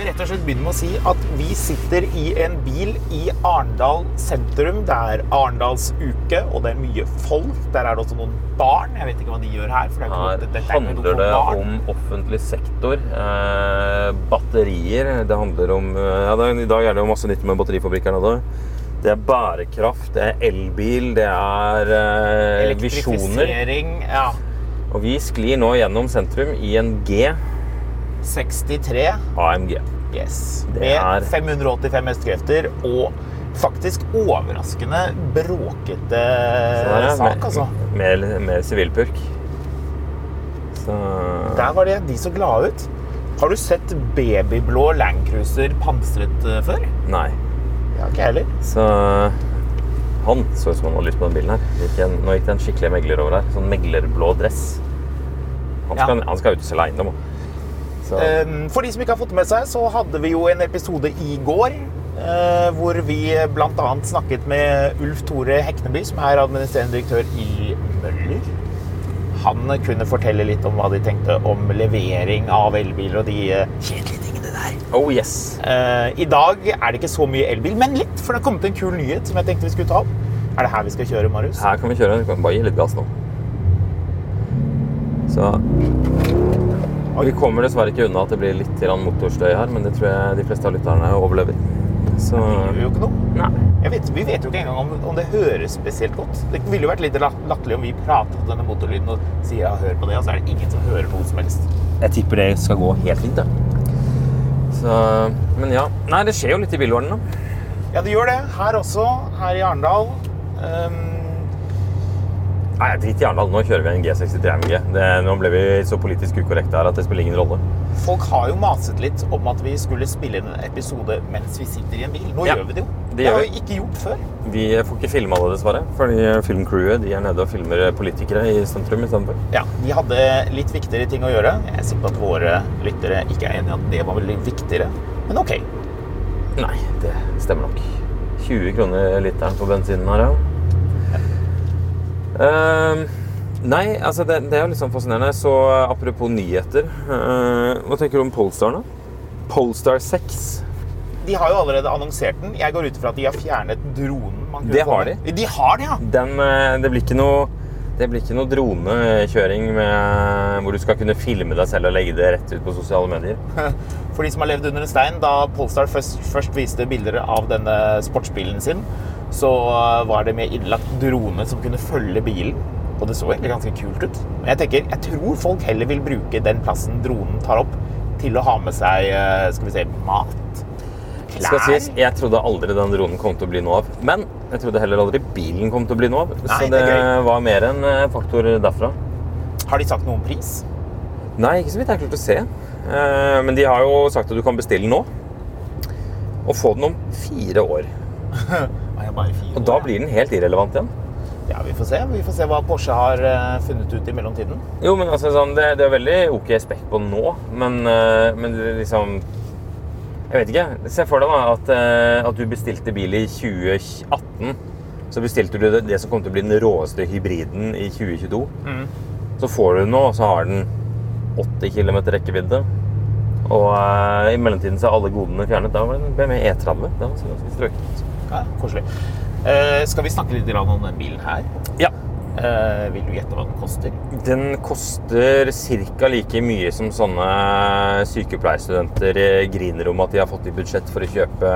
vi rett og slett begynne med å si at vi sitter i en bil i Arendal sentrum. Det er Arendalsuke, og det er mye folk. Der er det også noen barn. Jeg vet ikke hva de gjør her. er Her noe- er handler det om offentlig sektor. Eh, batterier. Det handler om eh, ja, det, I dag er det jo masse nytt med batterifabrikker nede. Det er bærekraft, det er elbil, det er eh, visjoner. Elektrifisering. Ja. Og vi sklir nå gjennom sentrum i en G 63. AMG. Yes. Det Med er- 585 hestekrefter og faktisk overraskende bråkete er sak, altså. Mer, mer sivilpurk. Så Der var det de så glade ut. Har du sett babyblå Landcruiser pansret eh, før? Nei. Ja, ikke heller. Så han så ut som han hadde lyst på den bilen her. Gikk en, nå gikk det en skikkelig megler over her. Sånn meglerblå dress. Han Ja. skal, han skal ut og selge eiendom. Um, For de som ikke har fått med seg, så hadde vi jo en episode i går eh, hvor vi bl.a. snakket med Ulf Tore Hekneby, som er administrerende direktør i Møller. Han kunne fortelle litt om hva de tenkte om levering av elbiler og de eh, kjedelige tingene der. oh yes! Eh, I dag er det ikke så mye elbil, men litt, for det har kommet en kul nyhet som jeg tenkte vi skulle ta opp. Er det her vi skal kjøre, Marius? Her kan vi kjøre. Vi kan bare gi litt gass nå. Så Vi kommer dessverre ikke unna at det blir litt motorstøy her, men det tror jeg de fleste av lytterne overlever. Så Det gjør jo ikke noe. Nei. Jeg vet, vi vet jo ikke engang om, om det høres spesielt godt. Det ville jo vært litt lat- latterlig om vi prater på denne motorlyden og sier ja, hør på det, og så er det ingen som hører noe som helst. Jeg tipper det skal gå helt fint. Så Men ja. Nei, det skjer jo litt i bilverdenen, da. Ja, det gjør det. Her også. Her i Arendal. Um, Nei, drit i Arendal. Nå kjører vi en G63 AMG. Det, nå ble vi så politisk ukorrekte her at det spiller ingen rolle. folk har jo maset litt om at vi skulle spille inn en episode mens vi sitter i en bil. Nå Ja, gjør vi det jo. det Det har vi ikke gjort før. Vi får ikke filma det, dessverre. Fordi filmcrewet de er nede og filmer politikere i sentrum istedenfor. Ja, de hadde litt viktigere ting å gjøre. Jeg er sikker på at våre lyttere ikke er enig i at det var veldig viktigere. Men ok. Nei, det stemmer nok. 20 kroner literen på bensinen her, ja. Ehm, nei, altså det, det er jo litt sånn fascinerende. Så apropos nyheter. Uh, hva tenker du om Polestar, da? Polestar 6. De har jo allerede annonsert den. Jeg går ut ifra at de har fjernet dronen. man Det har de. De har det, ja! Den, eh, det blir ikke noe det blir ikke noe dronekjøring med, hvor du skal kunne filme deg selv og legge det rett ut på sosiale medier. For de som har levd under en stein, da Polestar først, først viste bilder av denne sportsbilen sin, så uh, var det med innlagt drone som kunne følge bilen. Og det så egentlig ganske kult ut. Men jeg tenker, jeg tror folk heller vil bruke den plassen dronen tar opp, til å ha med seg uh, skal vi se, mat, klær skal sies, jeg trodde aldri den dronen kom til å bli noe av. Men jeg trodde heller aldri bilen kom til å bli noe av. Så det var mer en eh, faktor derfra. Har de sagt noe om pris? Nei, ikke så vidt jeg har klart å se. Eh, Men de har jo sagt at du kan bestille nå. Og få den om fire år. Nei, bare fire Og da blir den helt irrelevant igjen. ja. vi får se. Vi får se hva Porsche har uh, funnet ut i mellomtiden. Jo, men altså, sånn, det, det er veldig ok spekk på nå, men, eh, men liksom Jeg vet ikke. Se for deg da at, eh, at du bestilte bil i 2018. Så bestilte du det, det som kom til å bli den råeste hybriden i 2022. Så får du den nå, og så har den 80 km rekkevidde. Og uh, i mellomtiden så er alle godene fjernet. Da var det en BMW E30. Det var ganske strøket. Ja, koselig. Uh, skal vi snakke litt om den bilen her? Ja. Eh, vil du gjette hva den koster? Den koster ca. like mye som sånne sykepleierstudenter griner om at de har fått i budsjett for å kjøpe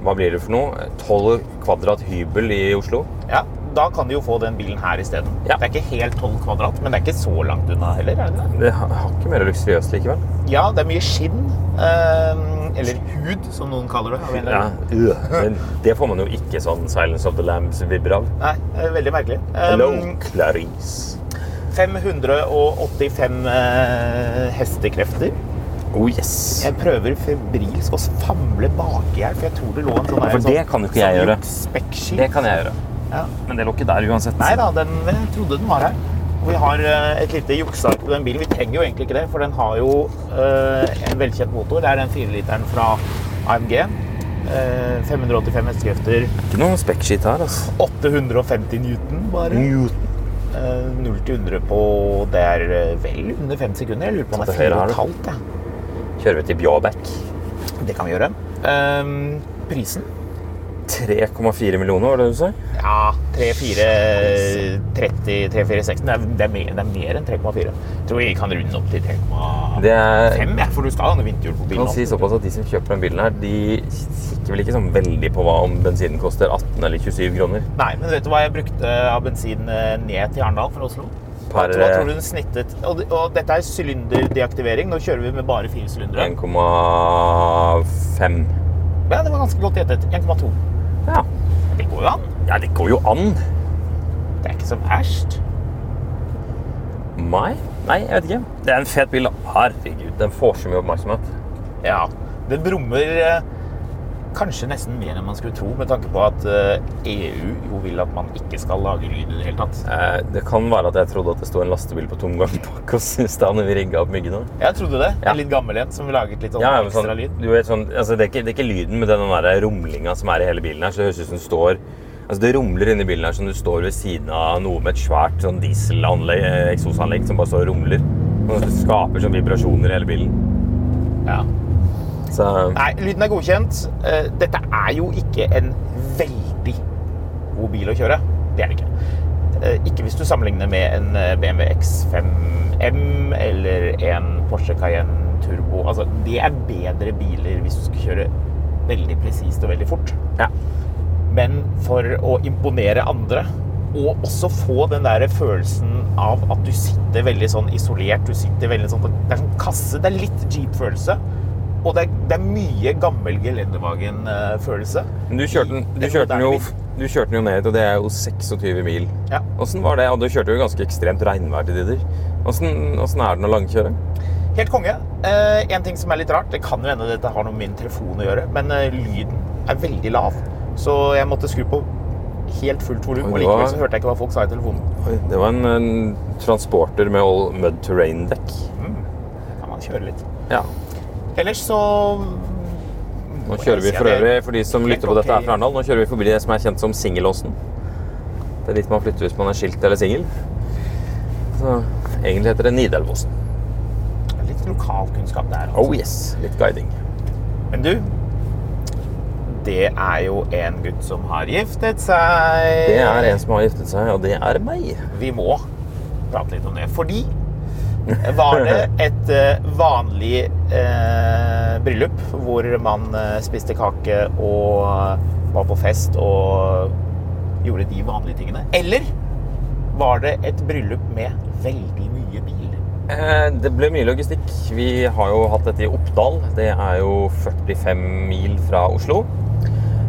hva blir det for noe? 12 kvadrat hybel i Oslo. Ja, da kan de jo få den bilen her isteden. Ja. Det er ikke helt 12 kvadrat, men det er ikke så langt unna heller. er det det? Det har ikke mer luksuriøst likevel. Ja, det er mye skinn. eh, eller hud, som noen kaller det. Ja. Men det får man jo ikke sånn Silence of the Lambs-vibber av. Nei, det er veldig merkelig. Hello, Um, Clarice. 585 eh, hestekrefter. Oh yes. Jeg prøver febrilsk å famle baki her, for jeg tror det lå en sånn der, for det kan jo ikke jeg gjøre. Det kan jeg gjøre. Ja. Men det lå ikke der uansett. Nei da, den, jeg trodde den var her. Vi har eh, et lite jukseark på den bilen. Vi trenger jo egentlig ikke det, for den har jo eh, en velkjent motor. Det er den 4-literen fra AMG. Eh, 585 hestekrefter. Ikke noe spekkskitt her, altså. 850 newton bare. Newton. Eh, 0 til 100 på Det er eh, vel under 5 sekunder. Jeg lurer på om det er det høyre her, 4,5. Ja. Kjører vi til Bjåbæk. Det kan vi gjøre. Ehm, prisen? 3,4 millioner, var det du sa? Ja, 3-4 30 3-4-16. Det, det, er mer- det er mer enn 3,4. Jeg tror vi kan runde opp til 3,5, Det er for du skal ha vinterhjul på bilen. kan si såpass at De som kjøper den bilen, her, de kikker vel ikke sånn veldig på hva om bensinen koster 18 eller 27 kroner. Nei, men vet du hva jeg brukte av bensin eh, ned til Arendal fra Oslo? Per- hva tror du den snittet? Og, og dette er sylinderdeaktivering. Nå kjører vi med bare fire sylindere. 1,5. Ja, det var ganske godt gjettet. 1,2. Ja. Det går jo an. ja, det går jo an. Det er ikke så verst. Nei. Nei, jeg vet ikke. Det er en fet bil. da. Herregud, den får så mye oppmerksomhet. Ja, den brummer eh, kanskje nesten mer enn man skulle tro, med tanke på at eh, EU jo vil at man ikke skal lage lyd i det hele tatt. Eh, Det kan være at jeg trodde at det sto en lastebil på tomgang bak oss i stad når vi rigga opp myggene. Jeg trodde det. Ja. En litt gammel en som laget litt sånn Ja, ekstra sånn, lyd. du vet, sånn, altså det, er ikke, det er ikke lyden, men den der rumlinga som er i hele bilen her. Så det høres ut som du står Altså Det rumler inni bilen her som du står ved siden av noe med et svært sånn dieselanlegg, eh, eksosanlegg som bare står og rumler. Og det skaper sånn vibrasjoner i hele bilen. Ja. Så Nei, lyden er godkjent. Eh, Dette er jo ikke en veldig god bil å kjøre. Det er det ikke. Eh, Ikke hvis du sammenligner med en eh, BMW X5M eller en Porsche Cayenne Turbo. Altså, det er bedre biler hvis du skal kjøre veldig presist og veldig fort. ja. Men for å imponere andre, og også få den der følelsen av at du sitter veldig sånn isolert, du sitter veldig sånn Det er sånn kasse, det er litt jeep-følelse. Og det er, det er mye gammel Gelendewagen-følelse. Men du kjørte, den, du, kjørte den jo, du kjørte den jo ned, og det er jo 26 mil. Ja. Åssen var det? Og du kjørte jo ganske ekstremt regnvær til tider. Åssen er den å langkjøre? Helt konge. Eh, en ting som er litt rart, det kan jo hende dette har noe med min telefon å gjøre, men eh, lyden er veldig lav. Så jeg måtte skru på helt fullt volum, og likevel så hørte jeg ikke hva folk sa i telefonen. Oi, det var en, en transporter med all mud terrain-dekk. Mm. kan man kjøre litt. Ja. Ellers så Nå kjører vi for øvrig, for de som lytter på dette her fra Arendal, nå kjører vi forbi det som er kjent som Singelåsen. Det er dit man flytter hvis man er skilt eller singel. Så egentlig heter det Nidelvåsen. Litt lokalkunnskap der. Altså. Oh yes, litt guiding. Men du, det er jo en gutt som har giftet seg. Det er en som har giftet seg, og det er meg. Vi må prate litt om det. Fordi var det et eh, vanlig eh, bryllup hvor man eh, spiste kake og eh, var på fest og gjorde de vanlige tingene? Eller var det et bryllup med veldig mye bil? Det ble mye logistikk. Vi har jo hatt dette i Oppdal. Det er jo 45 mil fra Oslo.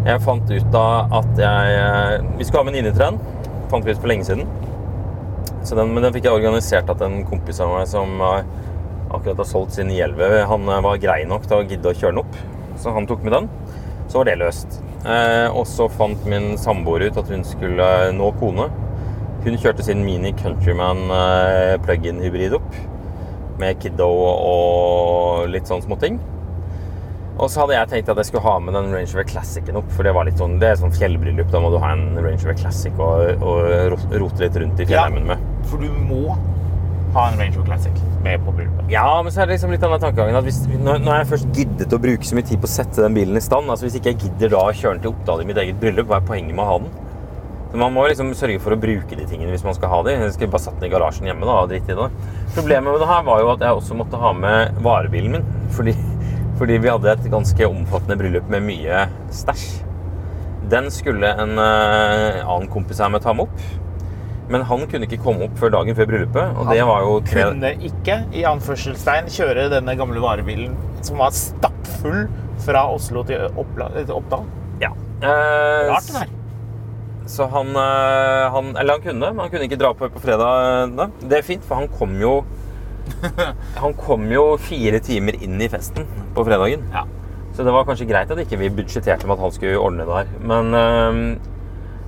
Jeg fant ut av at jeg Vi skulle ha venninnetrend. Fant vi ut for lenge siden. Den, men den fikk jeg organisert at en kompis av meg som akkurat har solgt sin 911, han eh, var grei nok til å gidde å kjøre den opp. Så han tok med den. Så var det løst. Eh, og så fant min samboer ut at hun skulle nå kone. Hun kjørte sin Mini Countryman eh, plug-in hybrid opp. Med kiddo og litt sånn småting. Og så hadde jeg tenkt at jeg skulle ha med den Range Rover Classicen opp. For det var litt sånn, det er sånn fjellbryllup. Da må du ha en Range Rover Classic og, og rote litt rundt i fjellheimen med. For du må ha en Range Rover Classic med på bryllupet. Ja, men så er det liksom litt annen tankegangen når, når jeg først giddet å bruke så mye tid på å sette den bilen i stand, altså hvis ikke jeg gidder da å kjøre den til Oppdal i mitt eget bryllup, hva er poenget med å ha den? Så man må liksom sørge for å bruke de tingene hvis man skal ha de. Jeg skulle bare satt den i garasjen hjemme da, og dritt i det. Problemet med det her var jo at jeg også måtte ha med varebilen min, fordi, fordi vi hadde et ganske omfattende bryllup med mye stæsj. Den skulle en uh, annen kompis av meg ta med opp. Men han kunne ikke komme opp før dagen før bryllupet. Og det var jo tre... Kunne ikke, i anførselstegn, kjøre denne gamle varebilen som var stappfull fra Oslo til Oppdal. Ja. Eh, Rart det der. Så han, eh, han Eller han kunne, men han kunne ikke dra på på fredag. Da. Det er fint, for han kom jo Han kom jo fire timer inn i festen på fredagen. Ja. Så det var kanskje greit at ikke vi budsjetterte med at han skulle ordne det her. Men eh,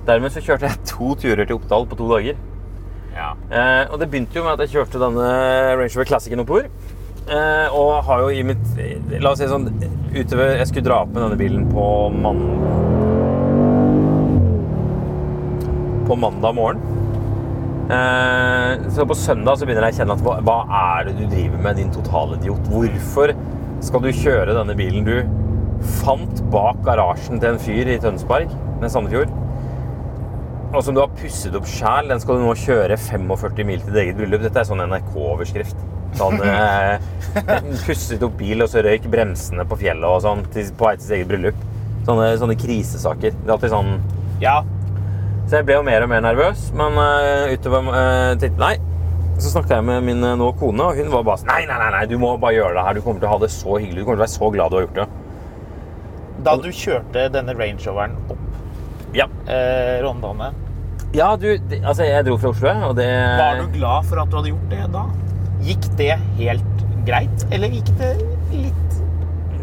dermed så kjørte jeg to turer til Oppdal på to dager. ja. Eh, og det begynte jo med at jeg kjørte denne Range Rover Classicen oppover. Eh, og har jo i mitt La oss si sånn utover Jeg skulle dra opp med denne bilen på mandag På mandag morgen. Eh, så på søndag så begynner jeg å kjenne at hva, hva er det du driver med, din totalidiot? Hvorfor skal du kjøre denne bilen du fant bak garasjen til en fyr i Tønsberg, med Sandefjord? Og som du har pusset opp sjæl, den skal du nå kjøre 45 mil til ditt eget bryllup. Dette er sånn NRK-overskrift. Sånn eh, Pusset opp bil, og så røyk bremsene på fjellet og sånn til, på vei til sitt eget bryllup. Sånne, sånne krisesaker. Det er alltid sånn ja. Så jeg ble jo mer og mer nervøs, men eh, utover uh, tenkte Nei. Så snakka jeg med min eh, nå kone, og hun var bare sånn nei, nei, nei, du må bare gjøre det her. Du kommer til å ha det så hyggelig. Du kommer til å være så glad du har gjort det. Da du kjørte denne Range Roveren opp Ja. eh, Rondane, Ja, du det, Altså, jeg dro fra Oslo, og det var du glad for at du hadde gjort det da? Gikk det helt greit, eller gikk det litt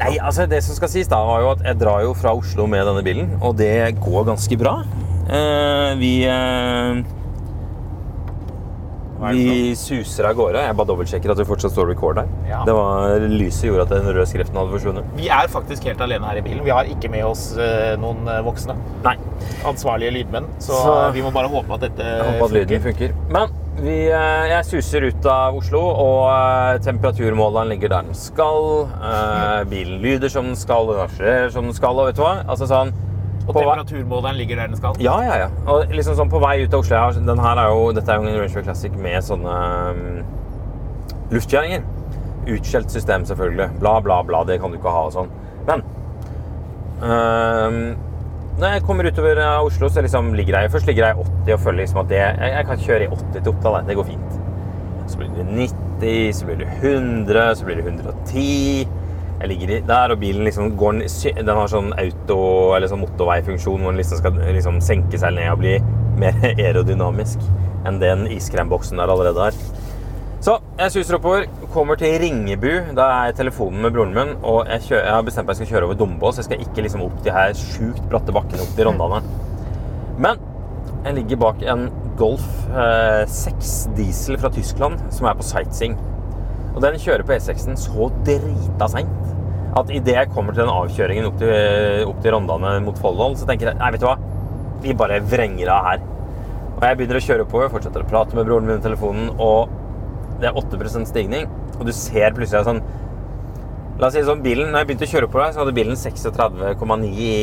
Nei, altså det som skal sies da, var jo at jeg drar jo fra Oslo med denne bilen, og det går ganske bra. Eh, vi eh, Vi suser av gårde. Jeg bare dobbeltsjekker at det fortsatt står record her. Ja. Det var Lyset gjorde at den røde skriften hadde forsvunnet. Vi er faktisk helt alene her i bilen. Vi har ikke med oss eh, noen eh, voksne. Nei. Ansvarlige lydmenn. Så, Så- vi må bare håpe at dette håper at lyden funker. Men vi, eh, jeg suser ut av Oslo, og eh, temperaturmåleren ligger der den skal. Eh, bilen lyder som den skal, den akselererer som den skal, og vet du hva? Altså sånn Og på temperaturmåleren ligger der den skal. Ja, ja, ja. Og liksom sånn på vei ut av Oslo jeg den her er jo, Dette er jo en Range Rover Classic med sånne um, luftkjøringer. Utskjelt system, selvfølgelig. Bla, bla, bla. Det kan du ikke ha og sånn. Men um, når jeg kommer utover Oslo, så liksom ligger jeg først ligger jeg i 80 og føler liksom at det, jeg, jeg kan kjøre i 80 til Oppdal. Det går fint. Så blir det 90, så blir det 100, så blir det 110. Jeg ligger der, og bilen liksom går Den har sånn auto- eller sånn motorveifunksjon hvor den liksom skal liksom senke seg ned og bli mer aerodynamisk enn den iskremboksen der allerede er. Så jeg suser oppover, kommer til Ringebu. Da er jeg i telefonen med broren min. Og jeg, kjører, jeg har bestemt meg jeg skal kjøre over Dombås. Jeg skal ikke liksom opp de her sjukt bratte bakkene opp til Rondane. Men jeg ligger bak en Golf eh, 6 diesel fra Tyskland som er på sightseeing. Og den kjører på E6-en så drita seint at idet jeg kommer til den avkjøringen opp til, opp til Rondane mot Folldal, så tenker jeg nei, vet du hva, vi bare vrenger av her. Og jeg begynner å kjøre oppover, fortsetter å prate med broren min i telefonen, og det er 8% stigning. Og du ser plutselig sånn La oss si sånn, bilen, når jeg begynte å kjøre på deg, så hadde bilen 36,9 i,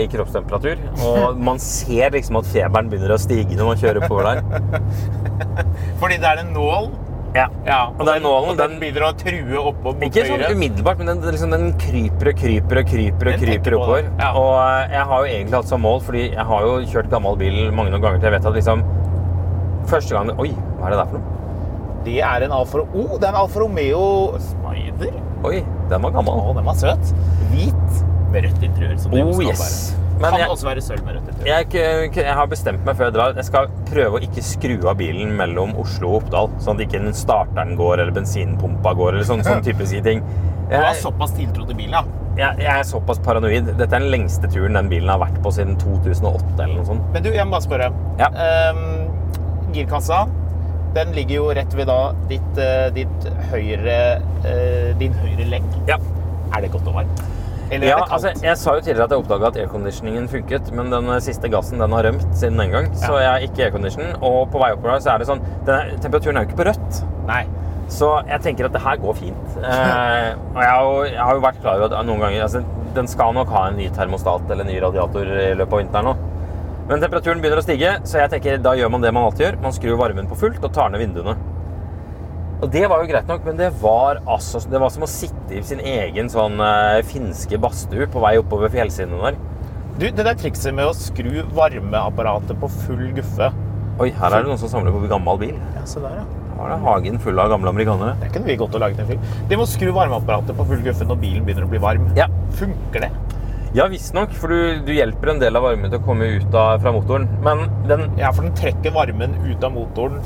i kroppstemperatur. Og man ser liksom at feberen begynner å stige når man kjører på der. Fordi det er en nål. Ja. Ja, Og den nålen, og den den begynner å true oppå mot Ikke sånn umiddelbart, men den, liksom, den kryper og kryper og kryper og kryper oppover. ja. Og eh, jeg har jo egentlig hatt som mål, fordi jeg har jo kjørt gammel bil mange noen ganger til jeg vet at liksom Første gang Oi, hva er det der for noe? Det er en Alfa Oh, det er en Alfa Romeo Spider. Oi, den var gammel. Å, den var søt. Hvit med rødt interiør. Som det Oh, yes. være. Men kan jeg- også være sølv med rødt. Jeg, jeg har bestemt meg før jeg drar. Jeg skal prøve å ikke skru av bilen mellom Oslo og Oppdal. Sånn at ikke den starteren går, eller bensinpumpa går, eller sånn, sånn typiske ting. Du har såpass tiltro til bilen, ja. jeg, jeg er såpass paranoid. Dette er den lengste turen den bilen har vært på siden 2008 eller noe sånt. Men du, jeg må bare spørre. Ja. Um, girkassa, den ligger jo rett ved da ditt, eh, ditt høyre, eh, din høyre legg. Ja. Er det godt og varmt? Eller Ja, altså, jeg sa jo tidligere at jeg oppdaga at airconditioningen funket, men den siste gassen den har rømt siden den gang. Så jeg er ikke aircondition. Og på vei oppover så er det sånn den er, Temperaturen er jo ikke på rødt. Nei. Så jeg tenker at det her går fint. Eh, og jeg har, jo, jeg har jo vært klar over at noen ganger altså, Den skal nok ha en ny termostat eller en ny radiator i løpet av vinteren nå. Men temperaturen begynner å stige, så jeg tenker da gjør man det man alltid gjør. Man skrur varmen på fullt og tar ned vinduene. Og det var jo greit nok, men det var, altså, det var som å sitte i sin egen sånn uh, finske badstue på vei oppover fjellsidene der. Du, det der trikset med å skru varmeapparatet på full guffe Oi, her er det noen som samler på gammel bil. Ja, se der, ja. Her er det hagen full av gamle amerikanere. Det kunne vi godt å lage en film. Det med å skru varmeapparatet på full guffe når bilen begynner å bli varm. Ja. Funker det? Ja, visstnok, for du, du hjelper en del av varmen til å komme ut av, fra motoren. Men den Ja, for den trekker varmen ut av motoren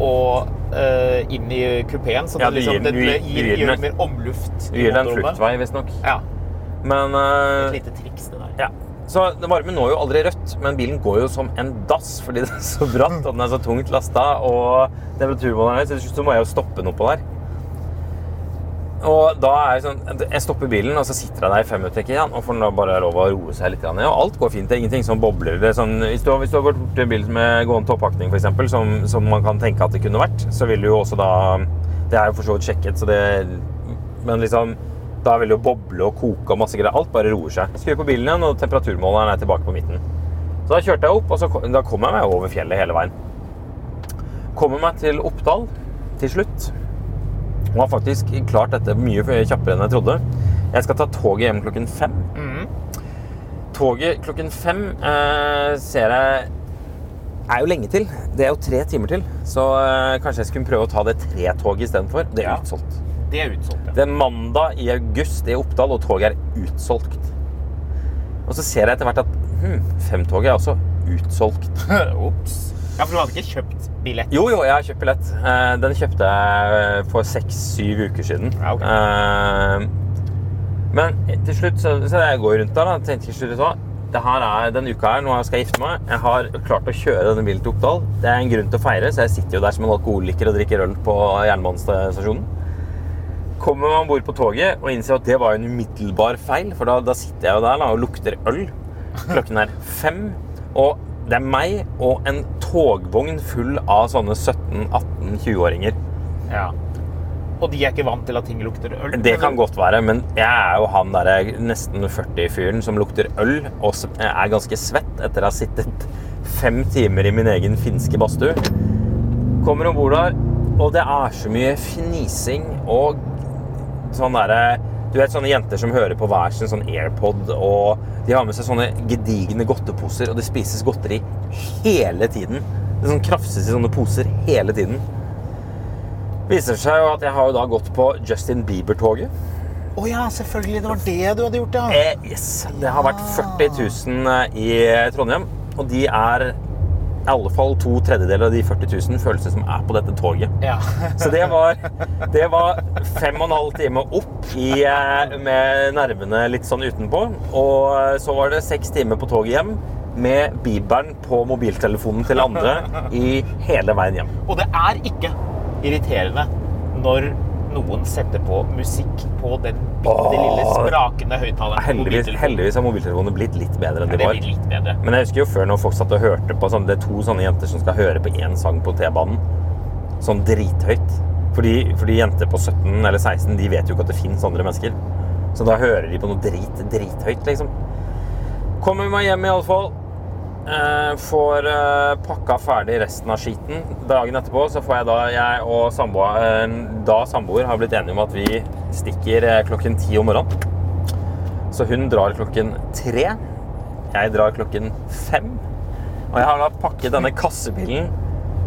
og uh, inn i kupeen. Så Ja, det, liksom, det, du det gir- gir, du gir mer omluft gir den fluktvei, visstnok. Ja. Men Et eh, lite triks, det der. Ja. Så varmen når jo aldri rødt, men bilen går jo som en dass fordi det er så bratt og den er så tungt lasta. Og temperaturmåleren er høy, så til slutt må jeg jo stoppe den oppå der. Og da er jeg sånn Jeg stopper bilen, og så sitter jeg der i fem minutter. sant? Og får bare lov å roe seg litt. ned, Og alt går fint. Det er ingenting som bobler. Det sånn, hvis, du hvis du har gått bort en bil med gående toppakning, f.eks., som, som man kan tenke at det kunne vært, så vil du jo også da Det er jo for så vidt sjekket, så det Men liksom Da vil det jo boble og koke og masse greier. Alt bare roer seg. Skrur på bilen igjen, og temperaturmåleren er tilbake på midten. Så da kjørte jeg opp, og så, da kom jeg meg over fjellet hele veien. Kommer meg til Oppdal til slutt. Og har faktisk klart dette mye kjappere enn jeg trodde. Jeg skal ta toget hjem klokken fem. Toget klokken fem eh, ser jeg er jo lenge til. Det er jo tre timer til. Så eh, kanskje jeg skulle prøve å ta det tre-toget istedenfor. Det er Ja. utsolgt. Det er utsolgt, ja. Det er mandag i august i Oppdal, og toget er utsolgt. Og så ser jeg etter hvert at hm, femtoget er også utsolgt. Ops. Ja, for du hadde ikke kjøpt billett? Jo, jo, jeg har kjøpt billett. Eh, Den kjøpte jeg for seks-syv uker siden. Ja, ok. Eh, Men til slutt så, så jeg går rundt der da, tenkte til slutt så, det her er denne uka her, nå skal jeg gifte meg. Jeg har klart å kjøre denne bilen til Oppdal. Det er en grunn til å feire, så jeg sitter jo der som en alkoholiker og drikker øl på jernbanestasjonen. Kommer man bord på toget og innser at det var en umiddelbar feil, for da, da sitter jeg jo der da, og lukter øl. Klokken er fem, og det er meg og en togvogn full av sånne 17-18-20-åringer. Ja. Og de er ikke vant til at ting lukter øl? Det kan godt være, men jeg er jo han der nesten 40-fyren som lukter øl og er ganske svett etter å ha sittet fem timer i min egen finske badstue. Kommer om bord der, og det er så mye fnising og sånn derre Du vet sånne jenter som hører på hver sin sånn AirPod, og de har med seg sånne gedigne godteposer, og det spises godteri hele tiden. Det sånn krafses i sånne poser hele tiden. Viser seg jo at jeg har jo da gått på Justin Bieber-toget. Å ja, selvfølgelig. Det var det du hadde gjort, ja. Eh, yes. Det har vært 40 000 i Trondheim, og de er i alle fall to tredjedeler av de 40 000 føles som er på dette toget. Ja. Så det var, det var fem og en halv time opp i, eh, med nervene litt sånn utenpå. Og så var det seks timer på toget hjem med Bibelen på mobiltelefonen til andre i hele veien hjem. Og det er ikke irriterende når noen setter på musikk på den bitte lille sprakende høyttaleren. Heldigvis, heldigvis har mobiltelefonene blitt litt bedre enn de var. blir litt bedre. Men jeg husker jo før når folk satt og hørte på sånn, Det er to sånne jenter som skal høre på én sang på T-banen. Sånn drithøyt. Fordi, fordi jenter på 17 eller 16 de vet jo ikke at det fins andre mennesker. Så da hører de på noe drit, drithøyt, liksom. Kommer meg hjem iallfall. Eh, får eh, pakka ferdig resten av skiten. Dagen etterpå så får jeg da Jeg og samboer, eh, da samboer har blitt enige om at vi stikker klokken ti om morgenen. Så hun drar klokken tre. Jeg drar klokken fem. Og jeg har da pakket denne kassebilen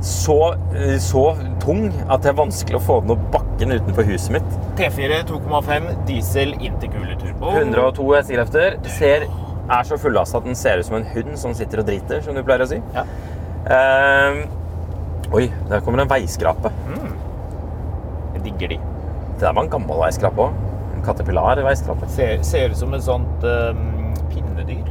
så, så tung at det er vanskelig å få den opp bakken utenfor huset mitt. T4 2,5 diesel intercooler-turbo. 102 hestekrefter. Ser, er så fullasta at den ser ut som en hund som sitter og driter, som du pleier å si. Ja. Uh, oi, der kommer en veiskrape. Jeg digger de. Det der var en gammel veiskrape òg. En Caterpillar-veiskrape. Ser, ser ut som et sånt um, pinnedyr.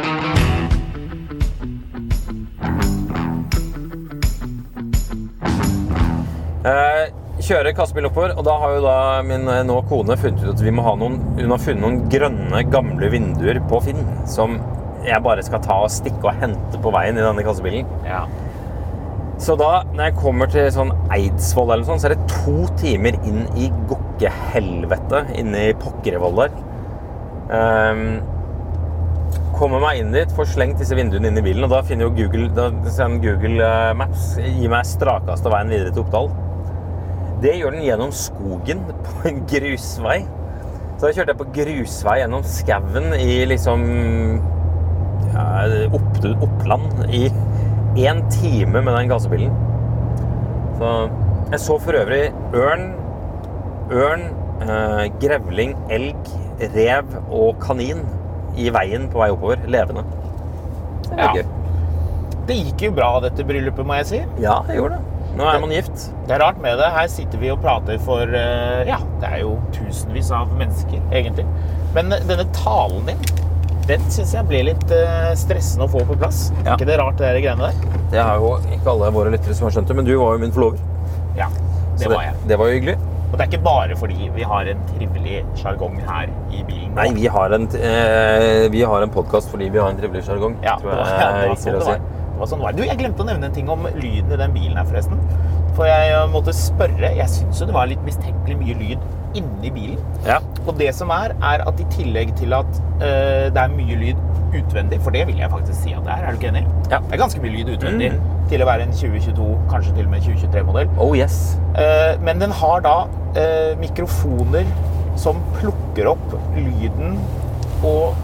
Kjører kassebil oppover, og da har jo da min eh, nå kone funnet ut at vi må ha noen Hun har funnet noen grønne, gamle vinduer på Finn som jeg bare skal ta og stikke og hente på veien i denne kassebilen. Ja. Så da, når jeg kommer til sånn Eidsvoll eller noe sånt, så er det to timer inn i gokkehelvete inne i Pokkervoll der. Um, kommer meg inn dit, får slengt disse vinduene inn i bilen, og da finner jo Google, da, Google eh, Maps gir meg strakeste veien videre til Oppdal. Det gjør den gjennom skogen på en grusvei. Så da kjørte jeg på grusvei gjennom skauen i liksom ja, opp, Oppland i én time med den gassebilen. Så jeg så for øvrig ørn, ørn, eh, grevling, elg, rev og kanin i veien på vei oppover. Levende. Det Ja. Det gikk jo bra, dette bryllupet, må jeg si. Ja, det gjorde det. Nå er man gift. Det er rart med det. Her sitter vi og prater for eh, Ja, det er jo tusenvis av mennesker, egentlig. Men denne talen din, den syns jeg ble litt eh, stressende å få på plass. Ja. Ikke det rart, det der greiene der? Det er jo ikke alle våre lyttere som har skjønt det, men du var jo min forlover. Ja, det Så var jeg. Det var jo hyggelig. Og det er ikke bare fordi vi har en trivelig sjargong her i bilen. Nei, vi har en, eh, vi har en podkast fordi vi har en trivelig sjargong. Ja, tror det var, jeg ja, det var sånn det si. Var. sånn var det. Du, jeg glemte å nevne en ting om lyden i den bilen her, forresten. For jeg eh, måtte spørre Jeg syns jo det var litt mistenkelig mye lyd inni bilen. Ja. Og det som er, er at i tillegg til at uh, det er mye lyd utvendig, for det vil jeg faktisk si at det er, er du ikke enig? Ja. Det er ganske mye lyd utvendig Mm. til å være en 2022, kanskje til og med 2023-modell. Oh yes. Uh, Men den har da uh, mikrofoner som plukker opp lyden og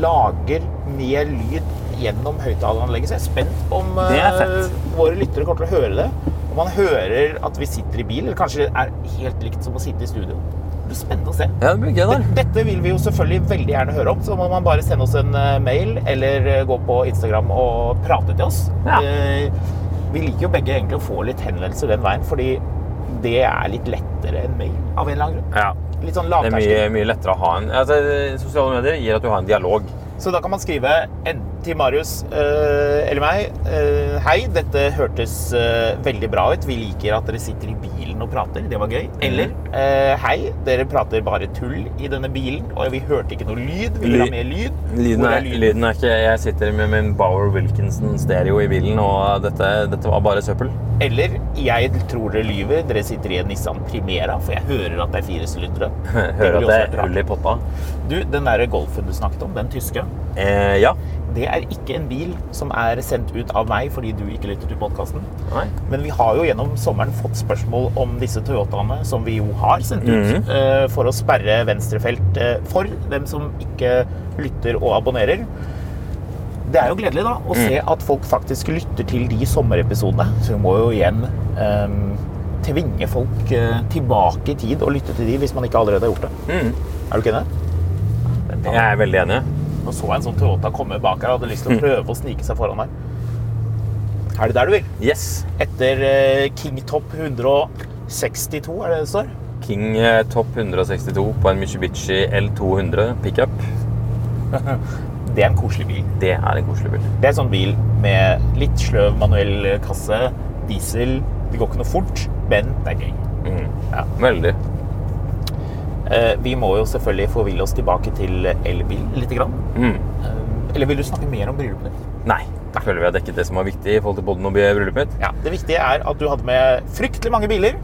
lager mer lyd gjennom høyttaleranlegget. Så jeg er spent på om fett. våre lyttere kommer til å høre det. Om man hører at vi sitter i bil, eller kanskje det er helt likt som å sitte i studio. Det blir spennende å se. Ja, det blir gøy, da. Dette vil vi jo selvfølgelig veldig gjerne høre om, så må man bare sende oss en eh, mail eller eh, gå på Instagram og prate til oss. Ja. Uh, Vi liker jo begge egentlig å få litt henvendelser den veien, fordi det er litt lettere enn mail av en eller annen grunn. Ja. Litt sånn Det er mye, mye lettere å ha en altså, Sosiale medier gir at du har en dialog. Så da kan man skrive enten til Marius eh, eller meg. eh, Hei, dette hørtes eh, veldig bra ut. Vi liker at dere sitter i bilen og prater. Det var gøy. Eller eh, Hei, dere prater bare tull i denne bilen, og vi hørte ikke noe lyd. Vi vil ha mer lyd. Lyden er, er, lyden er ikke Jeg sitter med min Bower Wilkinson stereo i bilen, og dette, dette var bare søppel. Eller jeg tror dere lyver. Dere sitter i en Nissan Primera, for jeg hører at det er fire sylindere. Hører at det er hull i potta. Du, den der Golfen du snakket om, den tyske, Eh, ja. det er ikke en bil som er sendt ut av meg fordi du ikke lytter til podkasten. Men vi har jo gjennom sommeren fått spørsmål om disse Toyotaene, som vi jo har sendt ut, eh, for å sperre venstrefelt eh, for dem som ikke lytter og abonnerer. Det er jo gledelig da, å se at folk faktisk lytter til de sommerepisodene. Så vi må jo igjen eh, tvinge folk eh, tilbake i tid og lytte til de hvis man ikke allerede har gjort det. Er du ikke enig? Jeg er veldig enig. Nå så jeg en sånn Toyota komme bak her og hadde lyst til å prøve å snike seg foran meg. Er det der du vil? Yes. Etter eh, King Top 162, er det det står? King eh, Top 162 på en Mitsubishi L200 pickup. Det er en koselig bil. Det er en koselig bil. Det er en sånn bil med litt sløv manuell kasse, diesel. Det går ikke noe fort, men det er gøy. Ja. Veldig. Eh, Vi må jo selvfølgelig forville oss tilbake til elbil litt. Grann. Mm. Eh, Eller vil du snakke mer om bryllupet ditt? Nei. Da føler vi har dekket det som var viktig i forhold til både bryllupet mitt. Ja, Det viktige er at du hadde med fryktelig mange biler,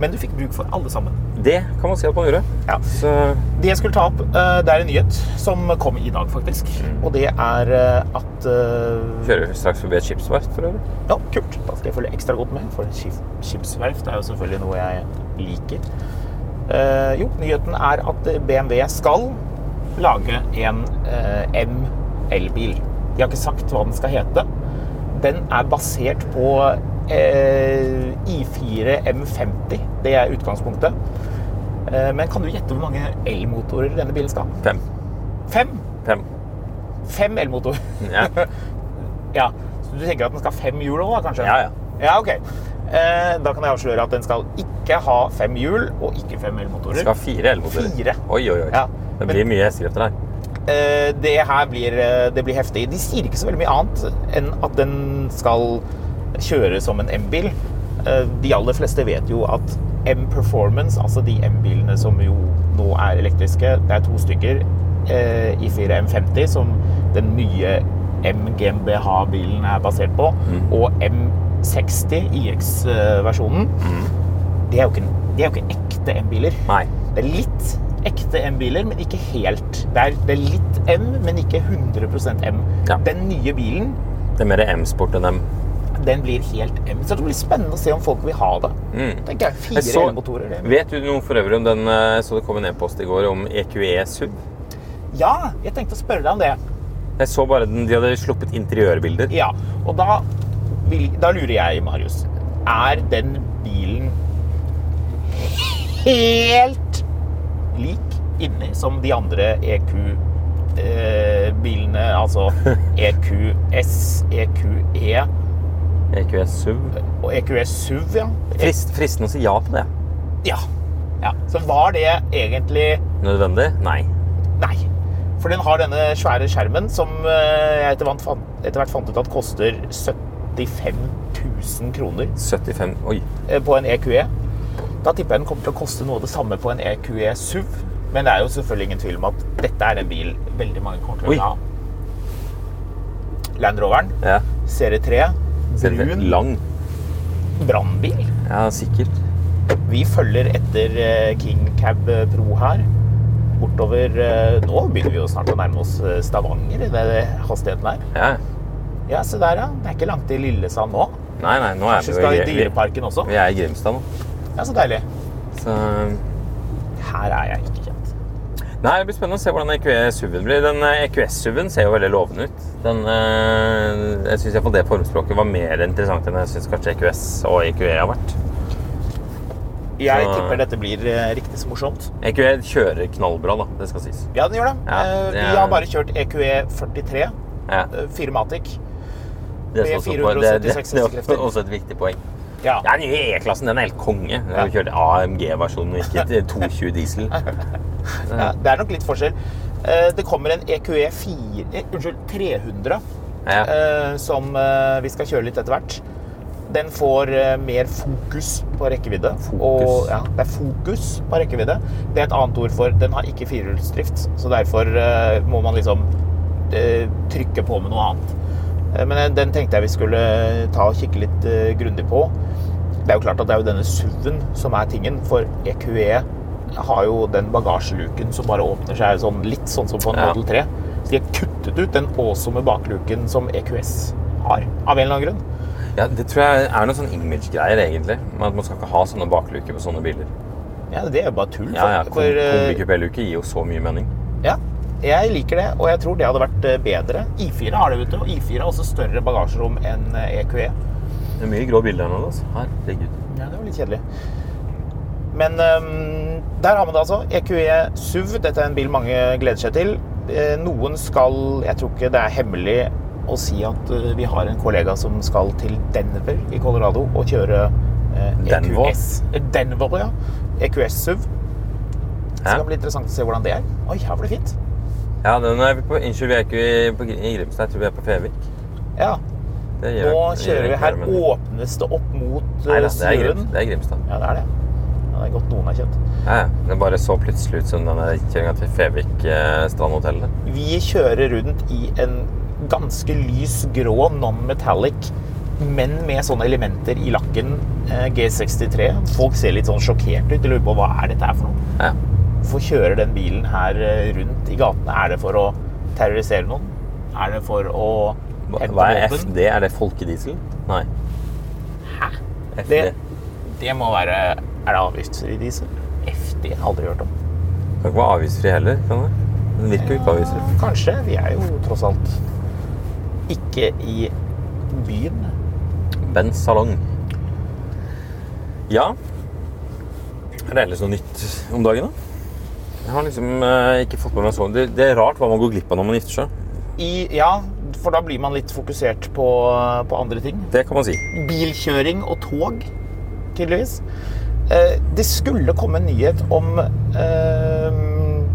men du fikk bruk for alle sammen. Det kan man si at man gjorde. Ja. Så Det jeg skulle ta opp, eh, det er en nyhet som kom i dag, faktisk. Og det er at uh... kjører straks forbi et skipsverft for øvrig. Ja, kult. Da skal jeg følge ekstra godt med, for skip- skipsverft er jo selvfølgelig noe jeg liker. Eh, jo, nyheten er at BMW skal lage en eh, M-elbil. De har ikke sagt hva den skal hete. Den er basert på eh, I4 M50. Det er utgangspunktet. Eh, men kan du gjette hvor mange elmotorer denne bilen skal ha? Fem. Fem! Fem. Fem elmotorer. Ja. ja. Så du tenker at den skal ha fem hjul òg, kanskje? Ja, ja. Ja, ok. Eh, da kan jeg avsløre at den skal ikke ha fem hjul og ikke fem elmotorer. Skal ha fire elmotorer. Fire. Oi, oi, oi. Ja. Det blir mye hestekrefter her. Eh, det her blir, eh, det blir heftig. De sier ikke så veldig mye annet enn at den skal kjøre som en M-bil. De aller fleste vet jo at M-Performance, altså de M-bilene som jo nå er elektriske, det er to stykker. Eh, I4 M50, som den nye M GmbH-bilen er basert på, og M60 IX-versjonen. Det er jo ikke, det er jo ikke ekte M-biler. Det er litt ekte M-biler, men ikke helt. Det er, det er litt M, men ikke 100 M. Ja. Den nye bilen Det er mer M-sport enn M. den blir helt M. Så det blir spennende å se om folk vil ha det. tenker jeg. Fire Mm. Så- elmotorer. det- Vet du noe for øvrig om den eh, Så det kom en e-post i går om EQE SUV? Ja, jeg tenkte å spørre deg om det. Jeg så bare den, De hadde sluppet interiørbilder. Ja, og da, da lurer jeg, Marius. Er den bilen helt lik inni som de andre EQ-bilene? altså EQS, EQE EQE SUV. og EQS SUV, ja. Frist, fristende å si ja på det. Ja. ja. Så var det egentlig Nødvendig? Nei. Nei. For den har denne svære skjermen som eh, jeg etter hvert fant, etter hvert fant ut at koster 75 000 kroner 75 Oi. eh, på en EQE. Da tipper jeg den kommer til å koste noe av det samme på en EQE SUV. Men det er jo selvfølgelig ingen tvil om at dette er en bil veldig mange kommer til å ha. Land Roveren, Ja. serie 3, Ser brun, Lang. brannbil. Ja, sikkert. Vi følger etter eh, King Cab Pro her. Bortover eh, Nå begynner vi jo snart å nærme oss eh, Stavanger i den hastigheten her. Ja. Ja, se der, ja. Det er ikke langt til Lillesand nå. Nei, nei, nå er Kanskje vi skal i Dyreparken også. Vi er i Grimstad nå. Ja, så deilig. Så Her er jeg ikke kjent. Nei, Det blir spennende å se hvordan EQS-SUV-en blir. Den eh, EQS-SUV-en ser jo veldig lovende ut. Den, eh, jeg syns det formspråket var mer interessant enn jeg syns kanskje EQS og EQE har vært. Jeg Så- tipper dette blir eh, riktig så morsomt. EQE kjører knallbra, da. Det skal sies. Ja, den gjør det. Ja, det er... Vi har bare kjørt EQE 43, Ja, eh, Firmatic. Det, med også, på- det, det, 476 det er hestekrefter. også et viktig poeng. Ja. Ja, Den nye E-klassen den er helt konge. Jeg har kjørt AMG-versjonen, ikke til 220 diesel. ja, det er nok litt forskjell. Eh, Det kommer en EQE 4, eh, unnskyld, 300 Ja. eh, som vi skal kjøre litt etter hvert. Den får mer fokus på rekkevidde. Fokus. Og, ja, det er fokus på rekkevidde. Det er et annet ord for den har ikke firehjulsdrift, så derfor må man liksom trykke på med noe annet. Eh, Men den- den tenkte jeg vi skulle ta og kikke litt eh, grundig på. Det er jo klart at det er jo denne SUV-en som er tingen, for EQE har jo den bagasjeluken som bare åpner seg sånn, litt sånn som på en Ja. Model 3. Så de har kuttet ut den awesome bakluken som EQS har, av en eller annen grunn. Ja, Det tror jeg er noen sånn image-greier, egentlig. At Man skal ikke ha sånne bakluker på sånne biler. Ja, det er jo bare tull. For, Ja, ja, eh, Kombikupé-luke gir jo så mye mening. ja, jeg liker det, og jeg tror det hadde vært eh, bedre. I4 har det, vet du, og I4 har også større bagasjerom enn eh, EQE. Det er mye grå bilder nå. Altså. Herregud. Ja, det var litt kjedelig. Men um, der har man det altså. EQE SUV. Dette er en bil mange gleder seg til. Eh, noen skal Jeg tror ikke det er hemmelig å si at vi har en kollega som skal til Denver i Colorado og kjøre eh, Denver? EQS. Denver, ja. EQS SUV. Så det kan bli interessant å se hvordan det er. Oi, her var det fint. Ja, den er vi på, Unnskyld, vi er ikke på, i Grimstad. Jeg tror vi er på Fevik. Ja. Det gjør- Nå kjører vi. Her åpnes det opp mot eh, Nei da, det er. Grimstad. det er Grimstad. Ja, det er det. Ja, det er godt noen har kjent. Ja, ja. Det bare så plutselig ut som denne kjøringa til Fevik eh, strandhotell. Vi kjører rundt i en ganske lys grå non-metallic, men med sånne elementer i lakken eh, G63. Folk ser litt sånn sjokkert ut. De lurer på hva er dette her for noe. Ja. Hvorfor kjører den bilen her eh, rundt i gatene? Er det for å terrorisere noen? Er det for å hente hva er? FD? Er det folkediesel? Nei. Hæ? FD. Det, det må være Er det avgiftsfri diesel? FD? Har jeg aldri hørt om. Kan ikke være avgiftsfri heller, kan det? Den virker jo ikke avgiftsfri. Kanskje. Vi er jo tross alt ikke i byen. Bens salong. Ja. Er det ellers noe nytt om dagen, da? Jeg har liksom eh, ikke fått med meg sånn det, det er rart hva man går glipp av når man gifter seg. I, ja, for da blir man litt fokusert på, på andre ting. Det kan man si. Bilkjøring og tog, tydeligvis. Eh, det skulle komme en nyhet om eh,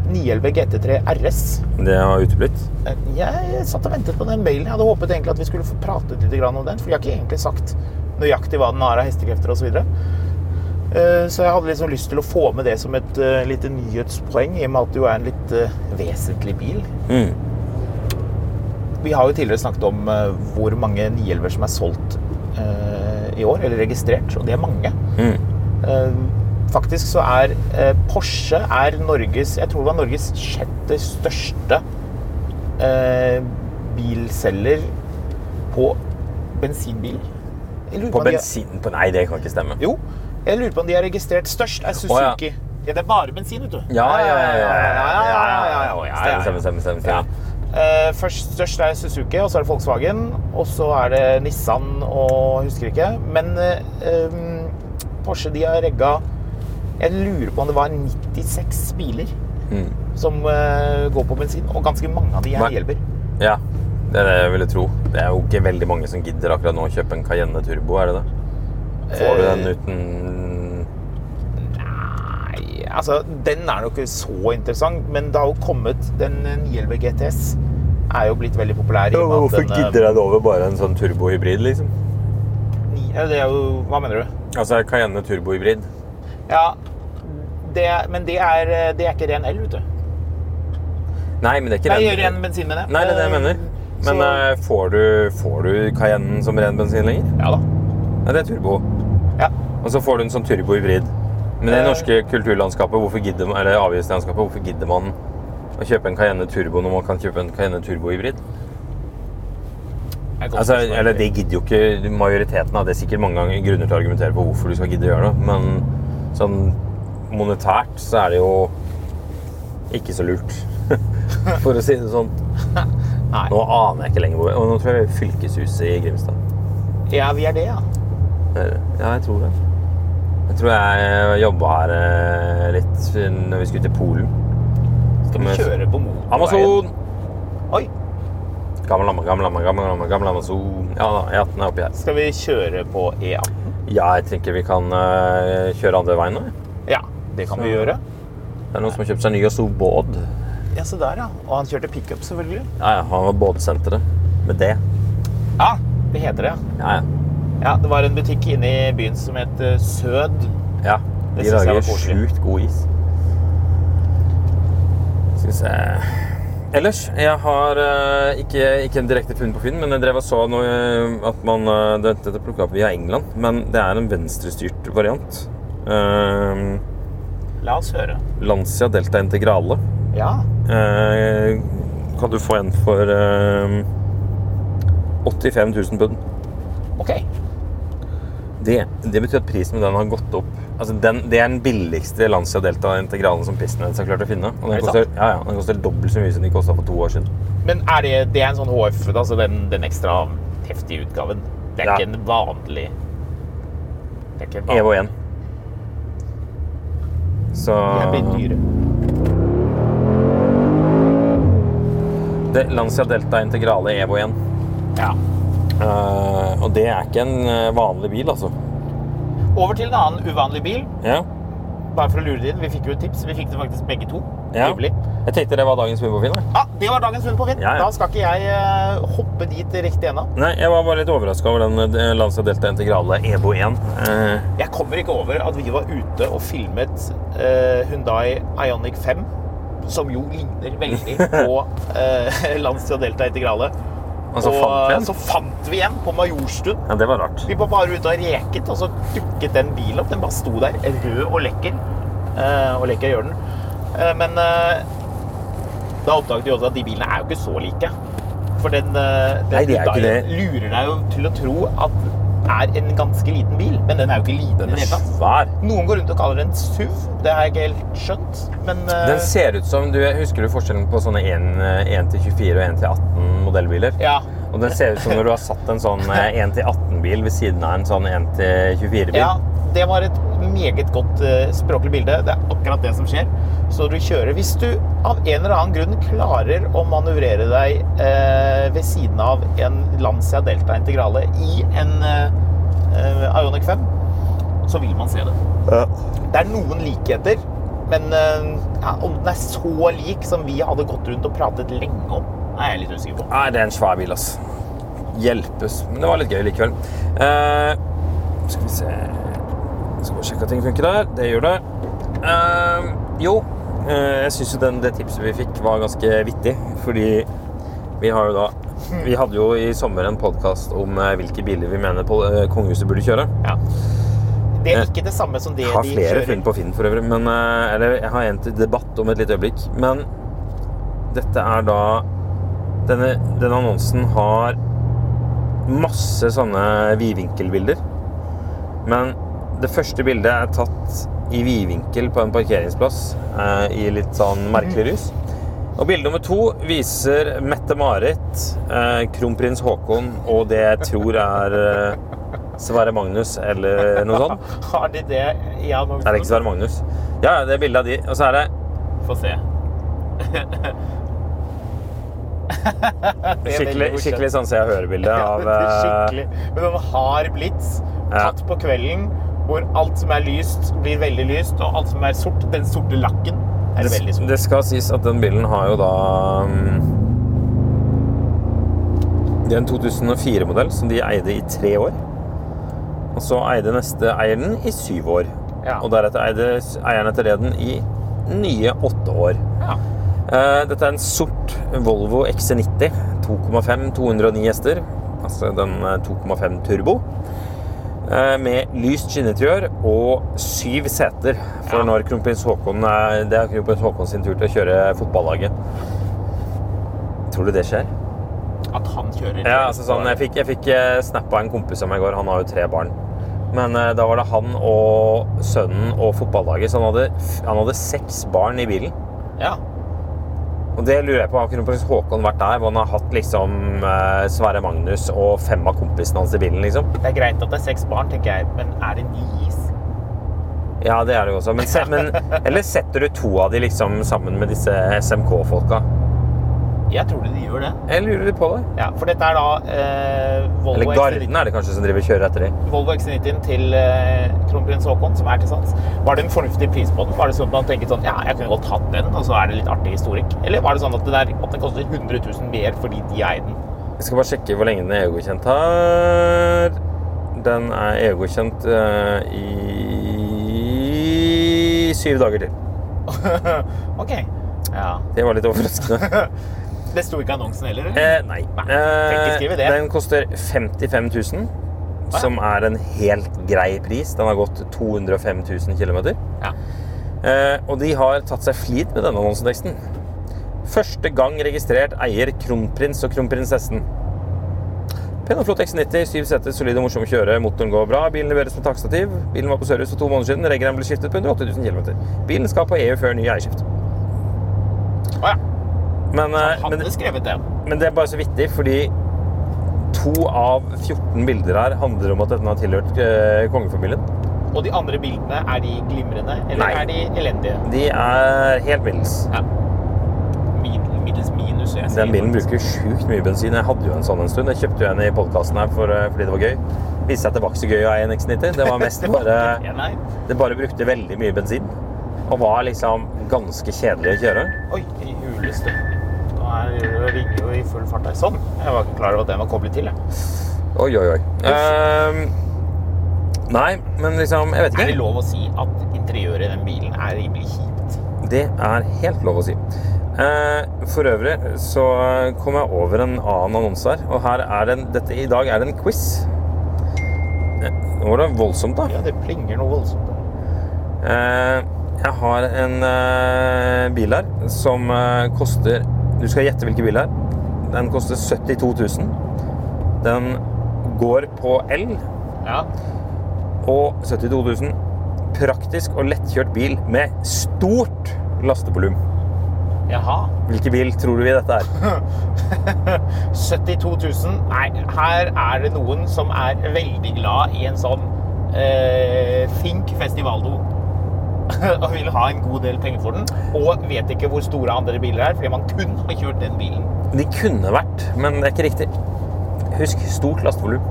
911 GT3 RS. Det har uteblitt. Eh, Jeg satt og ventet på den mailen. Jeg hadde håpet egentlig at vi skulle få pratet litt grann om den, for de har ikke egentlig sagt nøyaktig hva den har av hestekrefter osv. Eh, Så jeg hadde liksom lyst til å få med det som et uh, lite nyhetspoeng, i og med at det jo er en litt uh, vesentlig bil. Mm. Vi har jo tidligere snakket om uh, hvor mange 911 som er solgt i år, eller registrert, og det er mange. Mm. Faktisk så er Porsche er Norges Jeg tror det var Norges sjette største bilselger på bensinbil. På bensin på Nei, det kan ikke stemme. Jo. Jeg lurer på om de er registrert størst. Er Suzuki. ja. det er bare bensin, vet du. Ja, ja, ja. ja, ja, ja, ja, ja, ja, ja. Stemmer, stemmer, stemmer. Eh, først størst er Suzuki, og så er det Volkswagen, og så er det Nissan og husker ikke. Men eh, um, Porsche de har regga Jeg lurer på om det var 96 biler Mm. som eh, går på bensin, og ganske mange av de er hjelper. Ja, det er det jeg ville tro. Det er jo ikke veldig mange som gidder akkurat nå å kjøpe en Cayenne Turbo, er det det? Får du den Eh, uten Nei, altså den er nok ikke så interessant, men det har jo kommet Den 911 GTS er jo blitt veldig populær. at Hvorfor den, eh, gidder jeg det over bare en sånn turbohybrid, liksom? ja, Det er jo Hva mener du? Altså Cayenne turbohybrid. Ja, det, men det er, det er ikke ren el, vet du. Nei, men det er ikke Nei, den. ren bensin, mener jeg. Nei, det er det jeg mener. Men Så- eh, får, du, får du Cayennen som ren bensin lenger? Ja da. Nei, det er turbo. Og så får du en sånn turbohybrid. Men i det Eh. norske kulturlandskapet, hvorfor gidder man, eller avgiftslandskapet, hvorfor gidder man å kjøpe en Cayenne Turbo når man kan kjøpe en Cayenne Turbohybrid? Altså, eller det gidder jo ikke majoriteten av. Det er sikkert mange ganger grunner til å argumentere på hvorfor du skal gidde å gjøre det, men sånn monetært så er det jo ikke så lurt. For å si det sånn. Nå aner jeg ikke lenger hvor Og nå tror jeg vi er fylkeshuset i Grimstad. Ja, vi er det, ja. Ja, jeg tror det. Jeg tror jeg jobba her eh, litt når vi skulle til Polen. Skal vi kjøre på motorveien? Amazon! Oi, Gammel, gammel, gammel, gammel, gammel, gammel, gammel Amazon. Ja da, E18 er oppi her. skal vi kjøre på E18? Ja, jeg tenker vi kan eh, kjøre andre veien nå. Ja, det kan Så- vi gjøre. Det er noen som har kjøpt seg ny og stor båt. Ja, se der, ja. Og han kjørte pickup, selvfølgelig. Ja, ja, han var båtsenteret. Med det. Ja, det heter det, ja. Ja, ja. Det var en butikk inne i byen som het eh, Sød. ja de lager sjukt god is. Syns jeg Ellers, jeg har eh, ikke, ikke en direkte funn på Finn, men jeg drev og så noe, eh, at man Dette er plukka opp via England, men det er en venstrestyrt variant. Uh, La oss høre. Lancia Delta Integrale. Ja. Uh, kan du få en for uh, 85 000 pund. Ok. Det, det betyr at prisen med den har gått opp. Altså den, det er den billigste Lancia Delta Integralen som Pistnets har klart å finne. Og den koster, ja, ja, den koster dobbelt så mye som de kosta for to år siden. Men er det, det er en sånn HF, altså den, den ekstra heftige utgaven? Det er Ja. ikke en vanlig Det er ikke en EVO 1. Så De dyre. det, Lancia Delta Integrale EVO 1. Ja. Eh, og det er ikke en eh, vanlig bil, altså. Over til en annen uvanlig bil. Ja. Bare for å lure det inn. Vi fikk jo et tips. Vi fikk det faktisk begge to. ja. Jeg tenkte det var dagens hund på Finn. Ja, det var dagens hund på Finn. Ja, ja. Da skal ikke jeg uh, hoppe dit riktig ennå. Nei, jeg var bare litt overraska over den Lancia Delta Integrale EVO 1. Uh. Jeg kommer ikke over at vi var ute og filmet uh, Hyundai Ioniq 5, som jo ligner veldig på uh, Lancia Delta Integrale. Og så fant vi en? så fant vi en på Majorstuen. ja, det var rart. Vi var bare ute og reket, og så dukket den bilen opp. Den bare sto der, rød og lekker. Eh, og lekker gjør den. Eh, men eh, da oppdaget vi også at de bilene er jo ikke så like. For den, eh, den Nei, de er lurer deg jo til å tro at er en ganske liten bil. Men den er jo ikke liten Den er svær. Noen går rundt og kaller den SUV. Det har jeg ikke helt skjønt. Men uh... Den ser ut som du, Husker du forskjellen på sånne 1-24 og 1-18 modellbiler? ja. Og den ser ut som når du har satt en sånn 1-18-bil ved siden av en sånn 1-24-bil. ja, det var et meget godt eh, språklig bilde. Det er akkurat det som skjer. Så du kjører Hvis du av en eller annen grunn klarer å manøvrere deg eh, ved siden av en Lancia Delta Integrale i en eh, Ionic 5, så vil man se det. Det er noen likheter, men eh, ja, om den er så lik som vi hadde gått rundt og pratet lenge om, er jeg litt usikker på. Nei, det er en svær bil, ass. Hjelpes. Men det var litt gøy likevel. Eh, skal vi se Skal sjekke at ting funker der. Det gjør det. Uh, jo, uh, jeg syns jo den, det tipset vi fikk, var ganske vittig. Fordi vi har jo da Vi hadde jo i sommer en podkast om uh, hvilke biler vi mener på, eh, kongehuset burde kjøre. Ja. Det er ikke det samme som det de Jeg har flere funnet på Finn for øvrig, men, eller jeg har en til debatt om et lite øyeblikk. Men dette er da Denne, denne annonsen har masse sånne vidvinkelbilder. Men det første bildet er tatt i vidvinkel på en parkeringsplass eh, i litt sånn merkelig lys. Og bilde nummer to viser Mette-Marit, eh, kronprins Haakon og det jeg tror er eh, Sverre Magnus eller noe sånt. Har de det? Ja, nå Er det ikke Sverre Magnus? Ja, det er bilde av de. Og så er det Få se. Det er skikkelig, morsomt. skikkelig sånn Se og Hør-bilde av er eh, skikkelig. Med noen hard blits tatt på kvelden, hvor alt som er lyst, blir veldig lyst, og alt som er sort, den sorte lakken, er veldig sort. det skal sies at den bilen har jo da mm, Det er en 2004-modell som de eide i tre år. Og så eide neste eier den i syv år. Ja. Og deretter eide eieren etter det den i nye åtte år. Ja. Eh, Dette er en sort Volvo XC90 2,5 209 hester. Altså den eh, 2,5 turbo. Eh, Med lyst skinnetrør og syv seter. For Ja. når kronprins Haakon er, det er kronprins Haakon sin tur til å kjøre fotballaget. Tror du det skjer? At han kjører Ja, altså sånn, Jeg fikk, jeg fikk eh, snap av en kompis av meg i går. Han har jo tre barn. Men eh, da var det han og sønnen og fotballaget. Så han hadde, han hadde seks barn i bilen. Ja. Og det lurer jeg på, Har kronprins Haakon vært der hvor han har hatt liksom eh, Sverre Magnus og fem av kompisene hans i bilen? liksom? Det er greit at det er seks barn, tenker jeg, men er det ni is? Ja, det er det jo også. Men, men, eller setter du to av de liksom sammen med disse SMK-folka? Jeg tror de gjør det. Jeg lurer litt på det. Ja, for dette er da eh, Volvo Eller Garden XC90 er det kanskje som driver kjører etter dem. Volvo XC90 til eh, kronprins Haakon, som er til salgs. Var det en fornuftig pris på den? Var det sånn at man tenkte sånn, ja, jeg kunne godt hatt den, og så er det litt artig historikk? Eller var det sånn at, det der, at den koster 100 000 mer fordi de eier den? Jeg skal bare sjekke hvor lenge den er EU-godkjent her. Den er EU-godkjent eh, i syv dager til. ok. Ja. Det var litt overraskende. Det sto ikke i annonsen heller, eller? Eh, nei. Nei, det. Den koster 55 000, ja. som er en helt grei pris. Den har gått 205 000 km. Ja. Eh, og de har tatt seg flid med denne annonseteksten. Første gang registrert eier kronprins og kronprinsessen. Pen og flott X90, syv seter, solid og morsom å kjøre. Motoren går bra. Bilen leveres med takstativ. Bilen var på service for to måneder siden. Regelen ble skiftet på 180 000 km. Bilen skal på EU før ny eierskift. Å ja. Men, eh, Han men, hadde skrevet det. men det er bare så vittig, fordi to av 14 bilder her handler om at denne har tilhørt eh, kongefamilien. Og de andre bildene, er de glimrende, eller Nei. er de elendige? De er helt middels. Ja. Middels minus, jeg. Den bilen bruker sjukt mye bensin. Jeg hadde jo en sånn en stund. Jeg kjøpte jo en i podkasten her for, eh, fordi det var gøy. Viste seg at det var ikke så gøy å eie en X90. Det var mest bare det. Det bare brukte veldig mye bensin. Og var liksom ganske kjedelig å kjøre. Oi, i huleste. Nå er det ringer jo i full fart her. Sånn. Jeg var ikke klar over at den var koblet til. Jeg. Oi, oi, oi. Uh, nei, men liksom Jeg vet ikke. Er det lov å si at interiøret i den bilen er rimelig kjipt? Det er helt lov å si. Eh, for øvrig så kom jeg over en annen annonse her. Og her er det en, dette, i dag er det en quiz. Eh, Nå var det voldsomt, da. Ja, det plinger noe voldsomt. Eh, jeg har en eh, bil her som eh, koster Du skal gjette hvilken bil det er. Den koster 72 000. Den går på el. Ja. Og 72 000. Praktisk og lettkjørt bil med stort lastevolum. Jaha. Hvilken bil tror du vi dette er? 72 000. Nei, her er det noen som er veldig glad i en sånn eh, Think Festivaldo. og vil ha en god del penger for den. Og vet ikke hvor store andre biler er, fordi man kun har kjørt den bilen. De kunne vært, men det er ikke riktig. Husk stort lastevolum.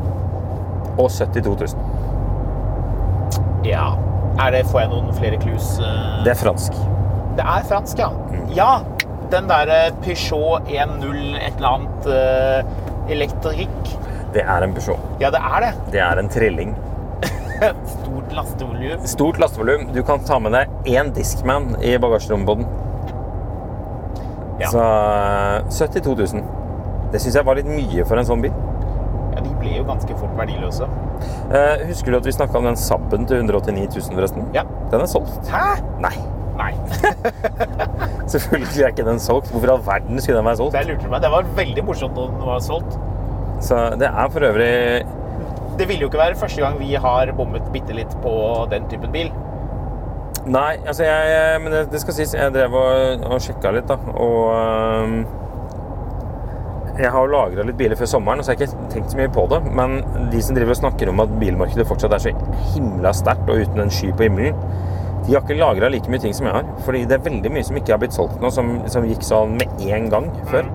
Og 72 000. Ja. Er det, får jeg noen flere clues? eh? Det er fransk. Det er fransk, ja. Ja, den der eh, Peugeot 10 et eller annet eh, elektrikk. Det er en Peugeot. Ja, det er det. Det er en trilling. Lastevolum. Stort lastevolum. Du kan ta med deg én Discman i bagasjerommet på den. Ja. Så eh, 72 000. Det syns jeg var litt mye for en sånn bil. Ja, de ble jo ganske fort verdiløse. Eh, husker du at vi snakka om den Sabben til 189 000, forresten? Ja. Den er solgt. Hæ? Nei. Nei. Selvfølgelig er ikke den solgt. Hvorfor i all verden skulle den være solgt? Det lurte meg. Det var veldig morsomt når den var solgt. Så det er for øvrig Det ville jo ikke være første gang vi har bommet bitte litt på den typen bil. Nei, altså jeg Men det, det skal sies, jeg drev og, og sjekka litt, da. Og øhm, jeg har lagra litt biler før sommeren, så jeg har ikke tenkt så mye på det. Men de som driver og snakker om at bilmarkedet fortsatt er så himla sterkt og uten en sky på himmelen, de har ikke lagra like mye ting som jeg har. Fordi det er veldig mye som ikke har blitt solgt nå, som, som gikk sånn med en gang før.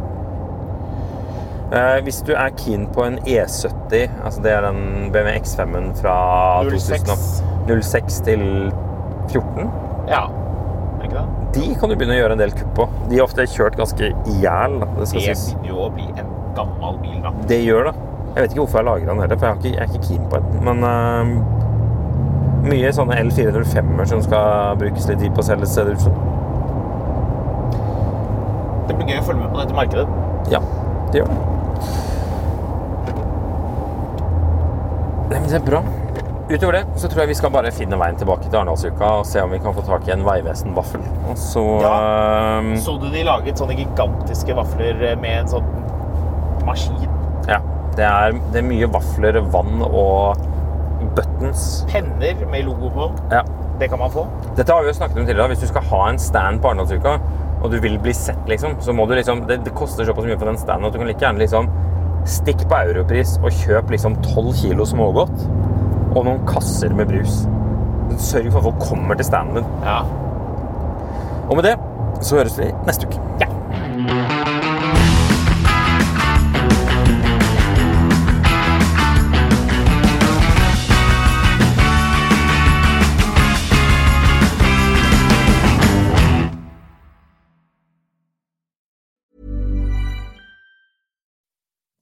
Eh, hvis du er keen på en E70, altså det er den BMW X5-en fra 06. 06 til 14 Ja. Er ikke det? de kan du begynne å gjøre en del kupp på. De er ofte kjørt ganske i hjel. Det, skal Det begynner jo å bli en gammel bil, da. det gjør det. Jeg vet ikke hvorfor jeg lager den heller, for jeg, ikke, jeg er ikke keen på den. Men uh, mye sånne L405-er som skal brukes litt tid på å selge, ser det ut som. Det blir gøy å følge med på dette markedet. Ja, det gjør det. Det er bra. Utover det så tror jeg vi skal bare finne veien tilbake til Arendalsuka og se om vi kan få tak i en Vegvesen-vaffel. Og så øhm, Så du de laget sånne gigantiske vafler med en sånn maskin? Ja. Det er, det er mye vafler, vann og buttons. Penner med logo på. Ja. Det kan man få. Dette har vi jo snakket om tidligere. Hvis du skal ha en stand på Arendalsuka, og du vil bli sett, liksom, så må du liksom Det, det koster såpass mye for den standen at du kan like gjerne liksom Stikk på Europris og kjøp liksom 12 kilo smågodt og noen kasser med brus. Sørg for at folk kommer til standen din. Ja. Og med det så høres vi neste uke.